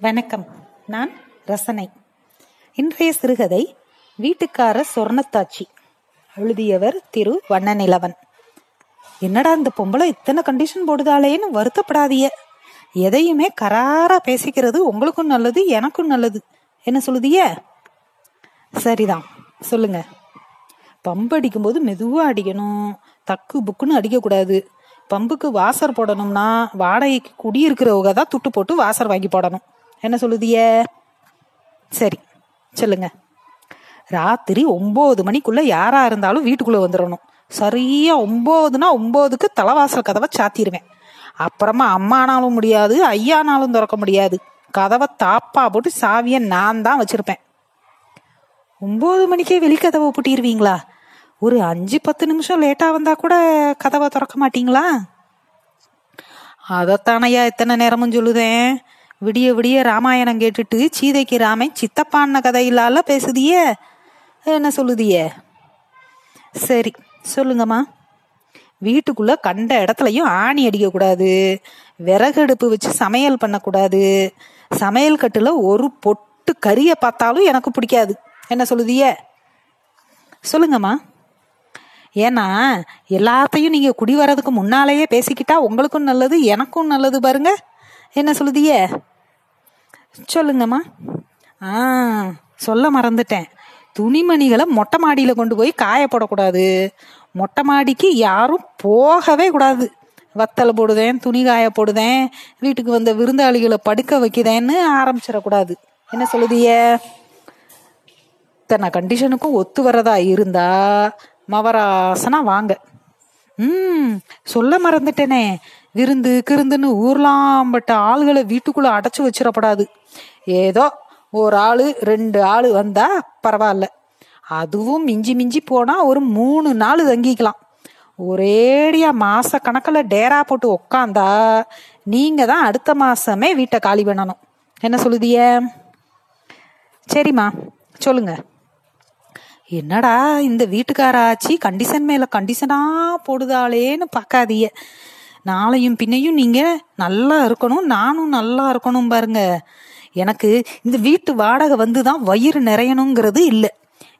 வணக்கம். நான் ரசனை. இன்றைய சிறுகதை வீட்டுக்கார சொர்ணத்தாச்சி. எழுதியவர் திரு வண்ணநிலவன். என்னடா இந்த பொம்பளை இத்தனை கண்டிஷன் போடுதாலேன்னு வருத்தப்படாதிய எதையுமே கராரா பேசிக்கிறது உங்களுக்கும் நல்லது எனக்கும் நல்லது. என்ன சொல்லுதிய சரிதான். சொல்லுங்க. பம்பு அடிக்கும்போது மெதுவா அடிக்கணும். தக்கு புக்குன்னு அடிக்கக்கூடாது. பம்புக்கு வாசர் போடணும்னா வாடகைக்கு குடியிருக்கிறவங்க தான் துட்டு போட்டு வாசர் வாங்கி போடணும். என்ன சொல்லுதிய? சரி சொல்லுங்க. ராத்திரி ஒன்பது மணிக்குள்ள யாரா இருந்தாலும் வீட்டுக்குள்ள வந்துடணும் சரியா ஒன்பதுனா ஒன்பதுக்கு தலைவாசல் கதவை சாத்திடுவேன் அப்புறமா அம்மானாலும் முடியாது ஐயானாலும் திறக்க முடியாது. கதவை தாப்பா போட்டு சாவியை நான் தான் வச்சிருப்பேன். ஒன்பது மணிக்கே வெளிக்கதவை பூட்டிடுவீங்களா ஒரு அஞ்சு பத்து நிமிஷம் லேட்டா வந்தா கூட கதவை திறக்க மாட்டீங்களா? அதத்தானையா எத்தனை நேரமும் சொல்லுதேன்? விடிய விடிய ராமாயணம் கேட்டுட்டு சீதைக்கு ராமை சித்தப்பான கதையிலால பேசுதியே? என்ன சொல்லுதியே? சரி சொல்லுங்கம்மா. வீட்டுக்குள்ள கண்ட இடத்துலயும் ஆணி அடிக்கக்கூடாது. விறகு அடுப்பு வச்சு சமையல் பண்ணக்கூடாது. சமையல் கட்டுல ஒரு பொட்டு கறியை பார்த்தாலும் எனக்கு பிடிக்காது. என்ன சொல்லுதியே? சொல்லுங்கம்மா. ஏன்னா எல்லாத்தையும் நீங்க குடி வர்றதுக்கு முன்னாலேயே பேசிக்கிட்டா உங்களுக்கும் நல்லது எனக்கும் நல்லது பாருங்க. என்ன சொல்லுதியே? சொல்லுங்கம்மா. ஆ சொல்ல மறந்துட்டேன். துணிமணிகளை மொட்டை மாடியில கொண்டு போய் காய போடக்கூடாது. மொட்டை மாடிக்கு யாரும் போகவே கூடாது. வத்தல் போடுதேன் துணி காய போடுதேன் வீட்டுக்கு வந்த விருந்தாளிகளை படுக்க வைக்குதேன்னு ஆரம்பிச்சிடக்கூடாது. என்ன சொல்லுதியே இத்தனை கண்டிஷனுக்கும் ஒத்து வரதா இருந்தா மவராசனா வாங்க. ம் சொல்ல மறந்துட்டேனே. விருந்து கிருந்துன்னு ஊர்லாம் பட்ட ஆளுகளை வீட்டுக்குள்ள அடைச்சு வச்சிடப்படாது. ஏதோ ஒரு ஆளு ரெண்டு ஆளு வந்தா பரவாயில்ல. அதுவும் மிஞ்சி மிஞ்சி போனா ஒரு மூணு நாள் தங்கிக்கலாம். ஒரேடியா மாச கணக்கில் டேரா போட்டு உக்காந்தா நீங்க தான் அடுத்த மாசமே வீட்டை காலி பண்ணணும். என்ன சொல்லுதிய சரிம்மா சொல்லுங்க. என்னடா இந்த வீட்டுக்காராச்சி கண்டிஷன் மேல கண்டிஷனா போடுதாளேன்னு பார்க்காதீய நாளையும் பின்னையும் நீங்க நல்லா இருக்கணும் நானும் நல்லா இருக்கணும் பாருங்க. எனக்கு இந்த வீட்டு வாடகை வந்து தான் வயிறு நிறையணுங்கிறது இல்லை.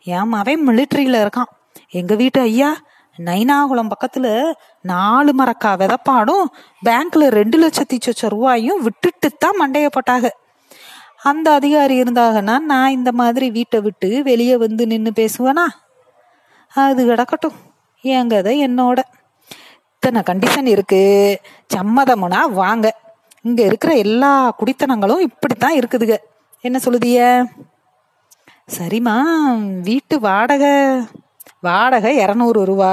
என் மவன் இருக்கான். எங்க வீட்டு ஐயா நைனாகுளம் பக்கத்துல நாலு மரக்கா விதப்பாடும் பேங்க்ல ரெண்டு லட்சத்தி சொச்ச ரூபாயும் விட்டுட்டு தான் மண்டைய போட்டாங்க. அந்த அதிகாரி இருந்தாங்கன்னா நான் இந்த மாதிரி வீட்டை விட்டு வெளியே வந்து நின்று பேசுவேனா? அது கிடக்கட்டும். என் கதை என்னோட. இத்தனை கண்டிஷன் இருக்கு. சம்மதமுனா வாங்க. இங்க இருக்கிற எல்லா குடித்தனங்களும் இப்படித்தான் இருக்குதுங்க என்ன சொல்லுதிய சரிம்மா வீட்டு வாடகை. வாடகை இரநூறு ரூபா.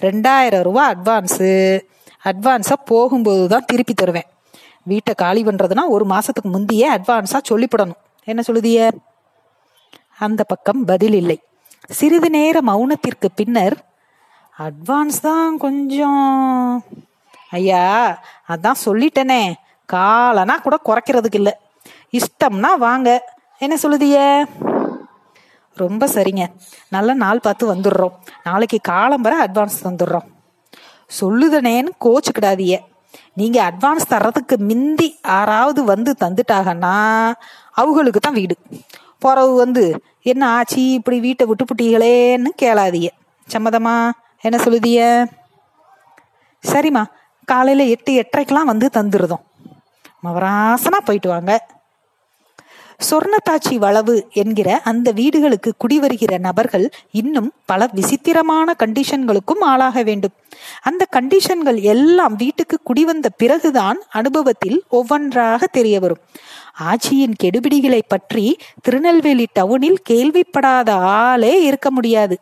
ரெண்டாயிரம் ரூபா அட்வான்ஸு அட்வான்ஸாக போகும்போது தான் திருப்பி தருவேன். வீட்டை காலி பண்றதுனா ஒரு மாசத்துக்கு முந்தையே அட்வான்ஸா சொல்லிப்படணும். என்ன சொல்லுதிய அந்த பக்கம் பதில் இல்லை. சிறிது நேர மௌனத்திற்கு பின்னர் அட்வான்ஸ் தான் கொஞ்சம். ஐயா அதான் சொல்லிட்டேனே. காலனா கூட குறைக்கிறதுக்கு இல்லை. இஷ்டம்னா வாங்க. என்ன சொல்லுதிய ரொம்ப சரிங்க. நல்ல நாள் பார்த்து வந்துடுறோம். நாளைக்கு காலம்பர அட்வான்ஸ் தந்துடுறோம். சொல்லுதனேன்னு கோச்சுக்கிடாதிய நீங்க அட்வான்ஸ் தர்றதுக்கு மிந்தி யாராவது வந்து தந்துட்டாங்கன்னா அவங்களுக்கு தான் வீடு. பிறவு வந்து என்ன ஆச்சு? இப்படி வீட்டை விட்டு புட்டீங்களேன்னு கேளாதிய சம்மதமா? என்ன சொல்லுதிய சரிம்மா காலையில் எட்டு எட்டரைக்கெலாம் வந்து தந்துருதோம். மவராசனா போயிட்டு வாங்க. சொர்ணத்தாச்சி வளவு என்கிற அந்த வீடுகளுக்கு குடிவருகிற நபர்கள் இன்னும் பல விசித்திரமான கண்டிஷன்களுக்கும் ஆளாக வேண்டும். அந்த கண்டிஷன்கள் எல்லாம் வீட்டுக்கு குடிவந்த பிறகுதான் அனுபவத்தில் ஒவ்வொன்றாக தெரிய வரும். ஆட்சியின் கெடுபிடிகளை பற்றி திருநெல்வேலி டவுனில் கேள்விப்படாத ஆளே இருக்க முடியாது.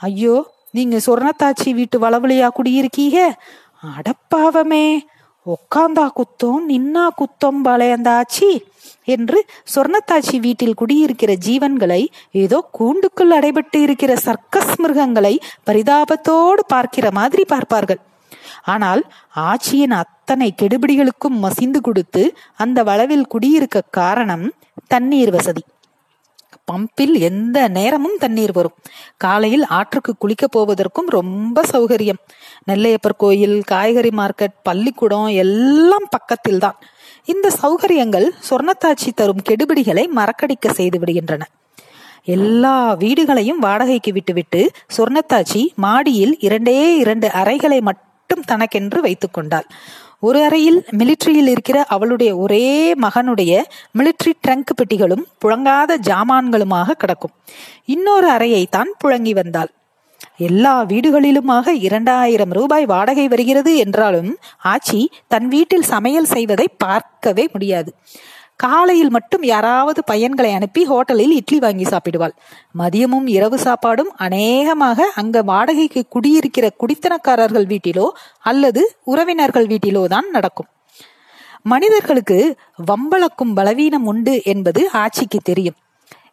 ஐயோ நீங்க சொர்ணத்தாச்சி வீட்டு வளவழியா குடியிருக்கீங்க அடப்பாவமே உக்காந்தா குத்தம் நின்னா குத்தம் பழையந்தாச்சி என்று சொர்ணத்தாச்சி வீட்டில் குடியிருக்கிற ஜீவன்களை ஏதோ கூண்டுக்குள் அடைபட்டு இருக்கிற சர்க்கஸ் மிருகங்களை பரிதாபத்தோடு பார்க்கிற மாதிரி பார்ப்பார்கள். ஆனால் ஆட்சியின் அத்தனை கெடுபிடிகளுக்கும் மசிந்து கொடுத்து அந்த வளவில் குடியிருக்க காரணம் தண்ணீர் வசதி. பம்பில் எந்த நேரமும் தண்ணீர் வரும். காலையில் ஆற்றுக்கு குளிக்க போவதற்கும் ரொம்ப சௌகரியம். நெல்லையப்பர் கோயில் காய்கறி மார்க்கெட் பள்ளிக்கூடம் எல்லாம் பக்கத்தில் தான் இந்த சௌகரியங்கள் சொர்ணத்தாட்சி தரும் கெடுபிடிகளை மறக்கடிக்க செய்து விடுகின்றன. எல்லா வீடுகளையும் வாடகைக்கு விட்டுவிட்டு சொர்ணத்தாச்சி மாடியில் இரண்டே இரண்டு அறைகளை மட்டும் தனக்கென்று வைத்துக் கொண்டாள். ஒரு அறையில் மிலிட்ரியில் இருக்கிற அவளுடைய ஒரே மகனுடைய மிலிட்ரி ட்ரங்க் பெட்டிகளும் புழங்காத ஜாமான்களுமாக கிடக்கும். இன்னொரு அறையை தான் புழங்கி வந்தாள். எல்லா வீடுகளிலுமாக இரண்டாயிரம் ரூபாய் வாடகை வருகிறது என்றாலும் ஆச்சி தன் வீட்டில் சமையல் செய்வதை பார்க்கவே முடியாது. காலையில் மட்டும் யாராவது பையன்களை அனுப்பி ஹோட்டலில் இட்லி வாங்கி சாப்பிடுவாள். மதியமும் இரவு சாப்பாடும் அநேகமாக அங்க வாடகைக்கு குடியிருக்கிற குடித்தனக்காரர்கள் வீட்டிலோ அல்லது உறவினர்கள் வீட்டிலோ தான் நடக்கும். மனிதர்களுக்கு வம்பளக்கும் பலவீனம் உண்டு என்பது ஆட்சிக்கு தெரியும்.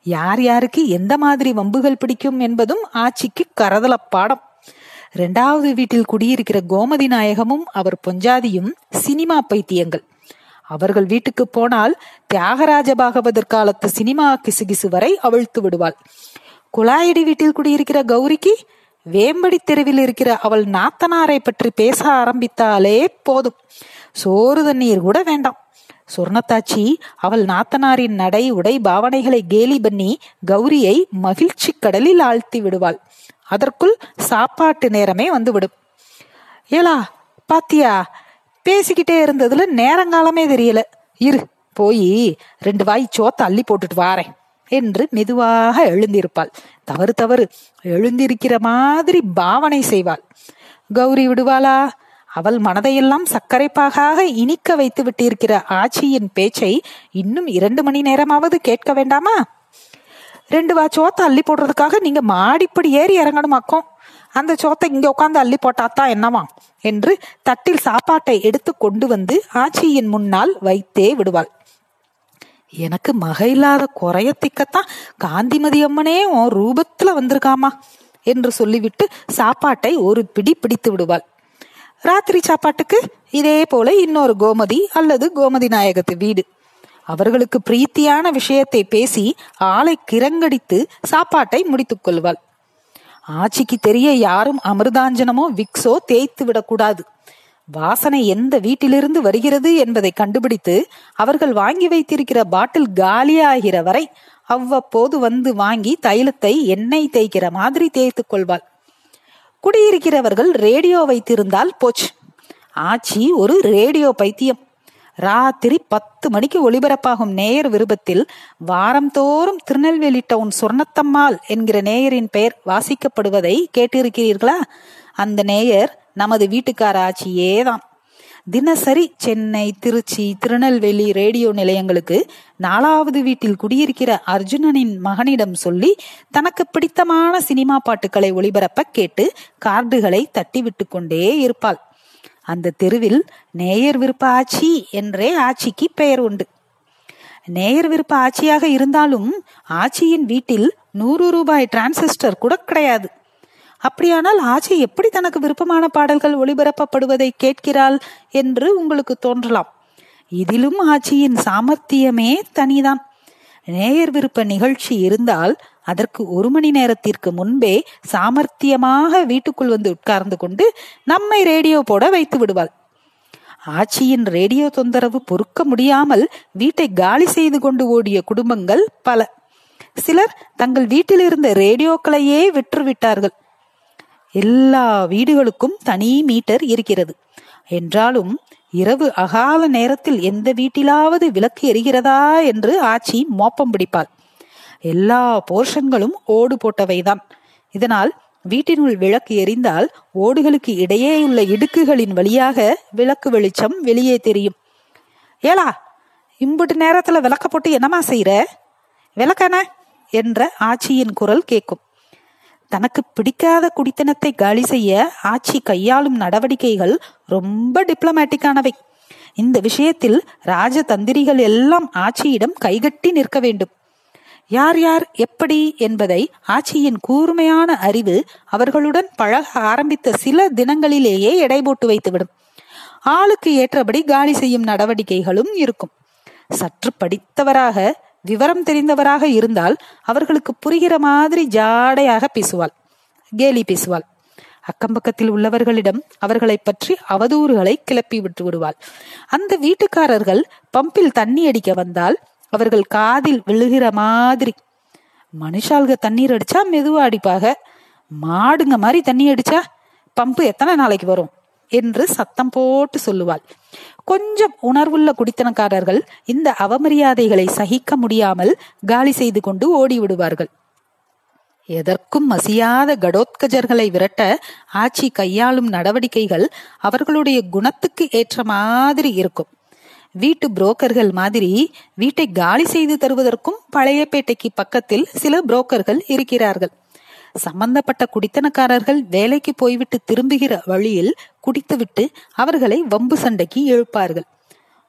யார் யாருக்கு எந்த மாதிரி வம்புகள் பிடிக்கும் என்பதும் ஆட்சிக்கு கரதல பாடம். இரண்டாவது வீட்டில் குடியிருக்கிற கோமதி நாயகமும் அவர் பொஞ்சாதியும் சினிமா பைத்தியங்கள். அவர்கள் வீட்டுக்கு போனால் தியாகராஜ பாகவதர் காலத்து சினிமா கிசுகிசு வரை அவிழ்த்து விடுவாள். குழாயடி வீட்டில் குடியிருக்கிற கௌரிக்கு வேம்படி தெருவில் இருக்கிற அவள் நாத்தனாரை பற்றி பேச ஆரம்பித்தாலே போதும். சோறு தண்ணீர் கூட வேண்டாம். சொர்ணத்தாச்சி அவள் நாத்தனாரின் நடை உடை பாவனைகளை கேலி பண்ணி கௌரியை மகிழ்ச்சி கடலில் ஆழ்த்தி விடுவாள். அதற்குள் சாப்பாட்டு நேரமே வந்துவிடும். ஏலா பாத்தியா? பேசிக்கிட்டே இருந்ததுல நேரங்காலமே தெரியல. இரு போய் ரெண்டு வாய் சோத்த அள்ளி போட்டுட்டு வாரேன் என்று மெதுவாக எழுந்திருப்பாள். தவறு தவறு. எழுந்திருக்கிற மாதிரி பாவனை செய்வாள். கௌரி விடுவாளா? அவள் மனதையெல்லாம் சர்க்கரைப்பாகாக இனிக்க வைத்து விட்டிருக்கிற ஆட்சியின் பேச்சை இன்னும் இரண்டு மணி நேரமாவது கேட்க வேண்டாமா? ரெண்டு வா சோத்தை அள்ளி போடுறதுக்காக நீங்க மாடிப்படி ஏறி இறங்கணுமாக்கும். அந்த சோத்தை இங்க உட்காந்து அள்ளி போட்டாத்தான் என்னவா? என்று தட்டில் சாப்பாட்டை எடுத்து கொண்டு வந்து ஆட்சியின் முன்னால் வைத்தே விடுவாள். எனக்கு மக இல்லாத குறையத்திக்கத்தான் காந்திமதி அம்மனே உன் ரூபத்துல வந்திருக்காமா? என்று சொல்லிவிட்டு சாப்பாட்டை ஒரு பிடி பிடித்து விடுவாள். ராத்திரி சாப்பாட்டுக்கு இதே போல இன்னொரு கோமதி அல்லது கோமதி நாயகத்து வீடு. அவர்களுக்கு பிரீத்தியான விஷயத்தை பேசி ஆளை கிரங்கடித்து சாப்பாட்டை முடித்துக் கொள்வாள். ஆட்சிக்கு தெரிய யாரும் அமிர்தாஞ்சனமோ விக்ஸோ தேய்த்து விடக்கூடாது. வாசனை எந்த வீட்டிலிருந்து வருகிறது என்பதை கண்டுபிடித்து அவர்கள் வாங்கி வைத்திருக்கிற பாட்டில் காலியாகிற வரை அவ்வப்போது வந்து வாங்கி தைலத்தை எண்ணெய் தேய்க்கிற மாதிரி தேய்த்துக் கொள்வாள். குடியிருக்கிறவர்கள் ரேடியோ வைத்திருந்தால் போச்சு. ஆச்சி ஒரு ரேடியோ பைத்தியம். ராத்திரி பத்து மணிக்கு ஒளிபரப்பாகும் நேயர் விருப்பத்தில் வாரந்தோறும் திருநெல்வேலி டவுன் சொர்ணத்தம்மாள் என்கிற நேயரின் பெயர் வாசிக்கப்படுவதை கேட்டிருக்கிறீர்களா? அந்த நேயர் நமது வீட்டுக்கார ஆட்சியே தான் தினசரி சென்னை திருச்சி திருநெல்வேலி ரேடியோ நிலையங்களுக்கு நாலாவது வீட்டில் குடியிருக்கிற அர்ஜுனனின் மகனிடம் சொல்லி தனக்கு பிடித்தமான சினிமா பாட்டுகளை ஒளிபரப்ப கேட்டு கார்டுகளை தட்டிவிட்டு கொண்டே இருப்பாள். அந்த தெருவில் நேயர் விருப்ப ஆட்சி என்றே ஆட்சிக்கு பெயர் உண்டு. நேயர் விருப்ப ஆட்சியாக இருந்தாலும் ஆட்சியின் வீட்டில் நூறு ரூபாய் டிரான்சிஸ்டர் கூட கிடையாது. அப்படியானால் ஆட்சி எப்படி தனக்கு விருப்பமான பாடல்கள் ஒளிபரப்பப்படுவதை கேட்கிறாள் என்று உங்களுக்கு தோன்றலாம். இதிலும் ஆட்சியின் சாமர்த்தியமே தனிதான். நேயர் விருப்ப நிகழ்ச்சி இருந்தால் அதற்கு ஒரு மணி நேரத்திற்கு முன்பே சாமர்த்தியமாக வீட்டுக்குள் வந்து உட்கார்ந்து கொண்டு நம்மை ரேடியோ போட வைத்து விடுவாள். ஆட்சியின் ரேடியோ தொந்தரவு பொறுக்க முடியாமல் வீட்டை காலி செய்து கொண்டு ஓடிய குடும்பங்கள் பல. சிலர் தங்கள் வீட்டில் இருந்த ரேடியோக்களையே விற்றுவிட்டார்கள். எல்லா வீடுகளுக்கும் தனி மீட்டர் இருக்கிறது. என்றாலும் இரவு அகால நேரத்தில் எந்த வீட்டிலாவது விளக்கு எரிகிறதா என்று ஆச்சி மோப்பம் பிடிப்பாள். எல்லா போர்ஷன்களும் ஓடு போட்டவைதான். இதனால் வீட்டினுள் விளக்கு எரிந்தால் ஓடுகளுக்கு இடையே உள்ள இடுக்குகளின் வழியாக விளக்கு வெளிச்சம் வெளியே தெரியும். ஏலா இம்புட்டு நேரத்துல விளக்க போட்டு என்னமா செய்யற விளக்கன என்ற ஆட்சியின் குரல் கேட்கும் தனக்கு பிடிக்காத குடித்தனத்தை காலி செய்ய ஆட்சி கையாளும் நடவடிக்கைகள் ரொம்ப டிப்ளமேட்டிக்கானவை. இந்த விஷயத்தில் ராஜதந்திரிகள் எல்லாம் ஆட்சியிடம் கைகட்டி நிற்க வேண்டும். யார் யார் எப்படி என்பதை ஆட்சியின் கூர்மையான அறிவு அவர்களுடன் பழக ஆரம்பித்த சில தினங்களிலேயே எடை போட்டு வைத்துவிடும். ஆளுக்கு ஏற்றபடி காலி செய்யும் நடவடிக்கைகளும் இருக்கும். சற்று படித்தவராக விவரம் தெரிந்தவராக இருந்தால் அவர்களுக்கு புரிகிற மாதிரி ஜாடையாக பேசுவாள் கேலி பேசுவாள். அக்கம்பக்கத்தில் உள்ளவர்களிடம் அவர்களை பற்றி அவதூறுகளை கிளப்பி விட்டு விடுவாள் அந்த வீட்டுக்காரர்கள் பம்பில் தண்ணி அடிக்க வந்தால் அவர்கள் காதில் விழுகிற மாதிரி. மனுஷாளுக தண்ணீர் அடிச்சா மெதுவா அடிப்பாக. மாடுங்க மாதிரி தண்ணி அடிச்சா பம்பு எத்தனை நாளைக்கு வரும்? என்று சத்தம் போட்டு சொல்லுவாள். கொஞ்சம் உணர்வுள்ள குடித்தனக்காரர்கள் இந்த அவமரியாதைகளை சகிக்க முடியாமல் காலி செய்து கொண்டு ஓடி விடுவார்கள். எதற்கும் மசியாத கடோத்கஜர்களை விரட்ட ஆட்சி கையாளும் நடவடிக்கைகள் அவர்களுடைய குணத்துக்கு ஏற்ற மாதிரி இருக்கும். வீட்டு புரோக்கர்கள் மாதிரி வீட்டை காலி செய்து தருவதற்கும் பழையப்பேட்டைக்கு பக்கத்தில் சில புரோக்கர்கள் இருக்கிறார்கள். சம்பந்தப்பட்ட குடித்தனக்காரர்கள் வேலைக்கு போய்விட்டு திரும்புகிற வழியில் குடித்துவிட்டு அவர்களை வம்பு சண்டைக்கு எழுப்பார்கள்.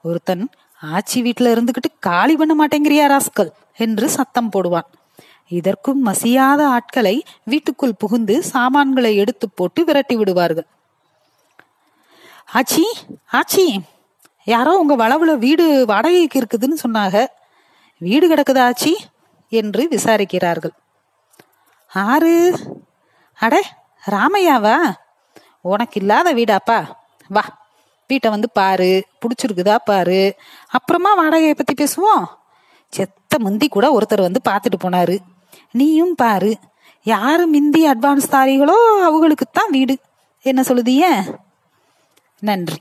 ஒருத்தன் ஆச்சி வீட்டுல இருந்துகிட்டு காலி பண்ண மாட்டேங்கிறியா ராஸ்கல்? என்று சத்தம் போடுவான். இதற்கும் மசியாத ஆட்களை வீட்டுக்குள் புகுந்து சாமான்களை எடுத்து போட்டு விரட்டி விடுவார்கள். ஆச்சி ஆச்சி யாரோ உங்க வளவுல வீடு வாடகைக்கு இருக்குதுன்னு சொன்னாங்க வீடு கிடக்குதாச்சி என்று விசாரிக்கிறார்கள். ஆறு. அட ராமையாவா? உனக்கு இல்லாத வீடாப்பா. வா வீட்டை வந்து பாரு பிடிச்சிருக்குதா பாரு. அப்புறமா வாடகையை பத்தி பேசுவோம். செத்த முந்தி கூட ஒருத்தர் வந்து பார்த்துட்டு போனாரு. நீயும் பாரு யாரு மிந்தி அட்வான்ஸ் தாரிகளோ அவங்களுக்குத்தான் வீடு. என்ன சொல்லுதிய நன்றி.